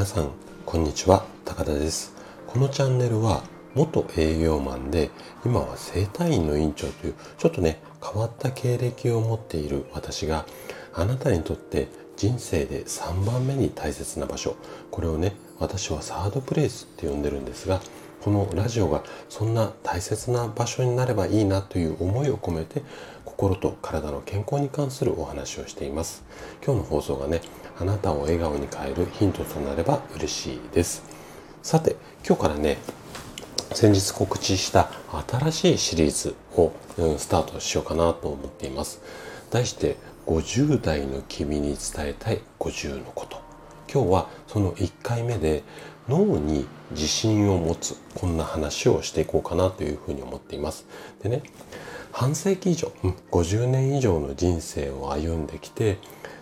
皆さんこんにちは。高田です。このチャンネルは元営業マンで今は整体院の院長というちょっとね変わった経歴を持っている私があなたにとって人生で3番目に大切な場所。これをね私はサードプレイスって呼んでるんですがこのラジオがそんな大切な場所になればいいなという思いを込めて心と体の健康に関するお話をしています。今日の放送がねあなたを笑顔に変えるヒントとなれば嬉しいです。さて今日からね先日告知した新しいシリーズを、うん、スタートしようかなと思っています。題して50代の君に伝えたい50のこと。今日はその1回目で脳に自信を持つこんな話をしていこうかなというふうに思っています。でね半世紀以上50年以上の人生を歩んできて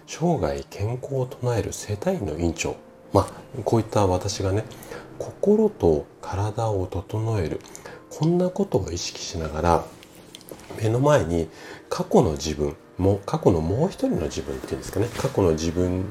生涯健康を唱える生体院の院長。まあこういった私がね心と体を整えるこんなことを意識しながら目の前に過去の自分も過去のもう一人の自分っていうんですかね過去の自分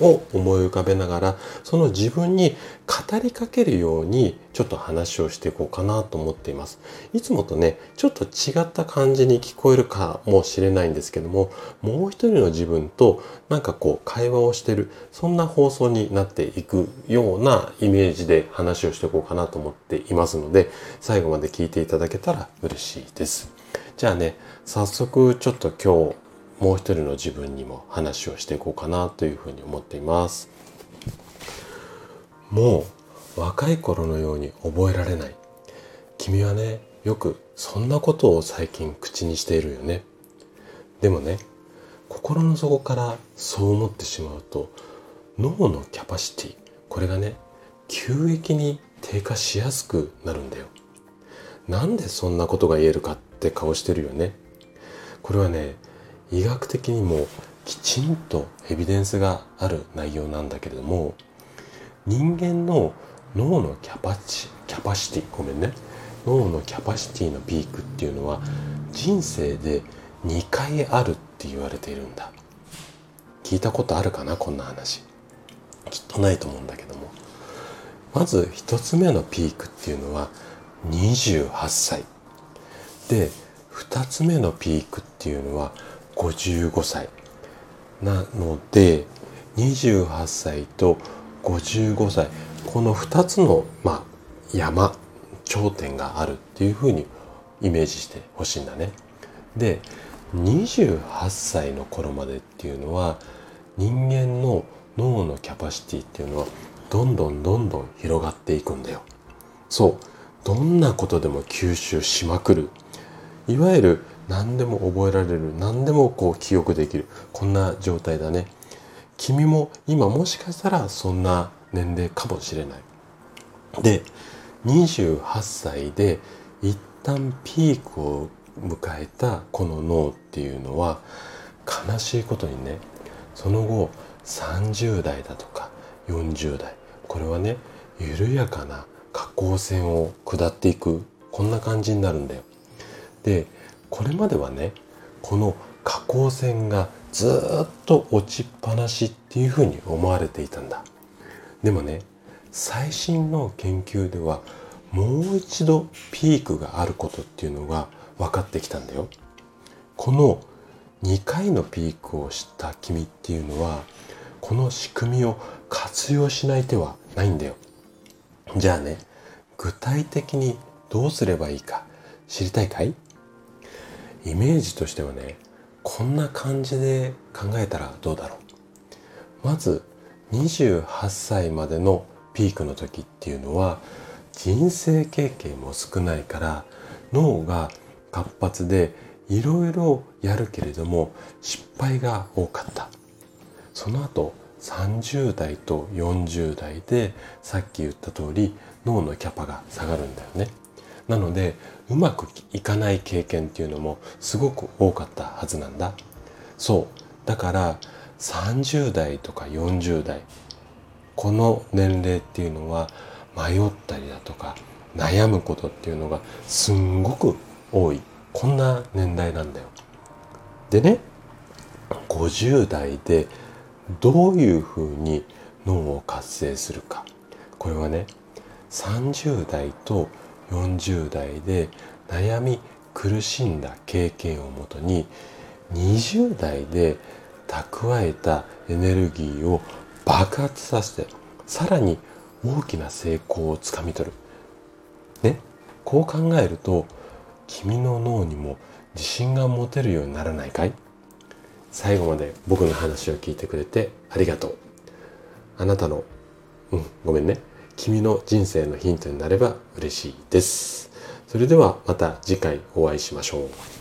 を思い浮かべながらその自分に語りかけるようにちょっと話をしていこうかなと思っています。いつもとねちょっと違った感じに聞こえるかもしれないんですけどももう一人の自分となんかこう会話をしてるそんな放送になっていくようなイメージで話をしていこうかなと思っていますので最後まで聞いていただけたら嬉しいです。じゃあね早速ちょっと今日もう一人の自分にも話をしていこうかなというふうに思っています。もう若い頃のように覚えられない。君はねよくそんなことを最近口にしているよね。でもね心の底からそう思ってしまうと脳のキャパシティこれがね急激に低下しやすくなるんだよ。なんでそんなことが言えるかって顔してるよね。これはね医学的にもきちんとエビデンスがある内容なんだけれども人間の脳のキャパチキャパシティごめんね。脳のキャパシティのピークっていうのは人生で2回あるって言われているんだ。聞いたことあるかなこんな話。きっとないと思うんだけども。まず1つ目のピークっていうのは28歳。で2つ目のピークっていうのは55歳なので28歳と55歳この2つの、まあ、山頂点があるっていうふうにイメージしてほしいんだね。で28歳の頃までっていうのは人間の脳のキャパシティっていうのはどんどんどんどん広がっていくんだよ。そうどんなことでも吸収しまくるいわゆる何でも覚えられる何でもこう記憶できる。こんな状態だね。君も今もしかしたらそんな年齢かもしれない。で28歳で一旦ピークを迎えたこの脳っていうのは悲しいことにねその後30代だとか40代。これはね緩やかな下降線を下っていく。こんな感じになるんだよ。でこれまではねこの下降線がずっと落ちっぱなしっていうふうに思われていたんだ。でもね最新の研究ではもう一度ピークがあることっていうのが分かってきたんだよ。この2回のピークを知った君っていうのはこの仕組みを活用しない手はないんだよ。じゃあね具体的にどうすればいいか知りたいかい？イメージとしてはねこんな感じで考えたらどうだろう。まず28歳までのピークの時っていうのは人生経験も少ないから脳が活発でいろいろやるけれども失敗が多かった。その後30代と40代でさっき言った通り脳のキャパが下がるんだよね。なのでうまくいかない経験っていうのもすごく多かったはずなんだ。そう。だから30代とか40代この年齢っていうのは迷ったりだとか悩むことっていうのがすんごく多い。こんな年代なんだよ。でね50代でどういうふうに脳を活性するか。これはね30代と40代で悩み苦しんだ経験をもとに20代で蓄えたエネルギーを爆発させてさらに大きな成功をつかみ取る。ね、こう考えると君の脳にも自信が持てるようにならないかい？最後まで僕の話を聞いてくれてありがとう。あなたの、うん、ごめんね。君の人生のヒントになれば嬉しいです。それではまた次回お会いしましょう。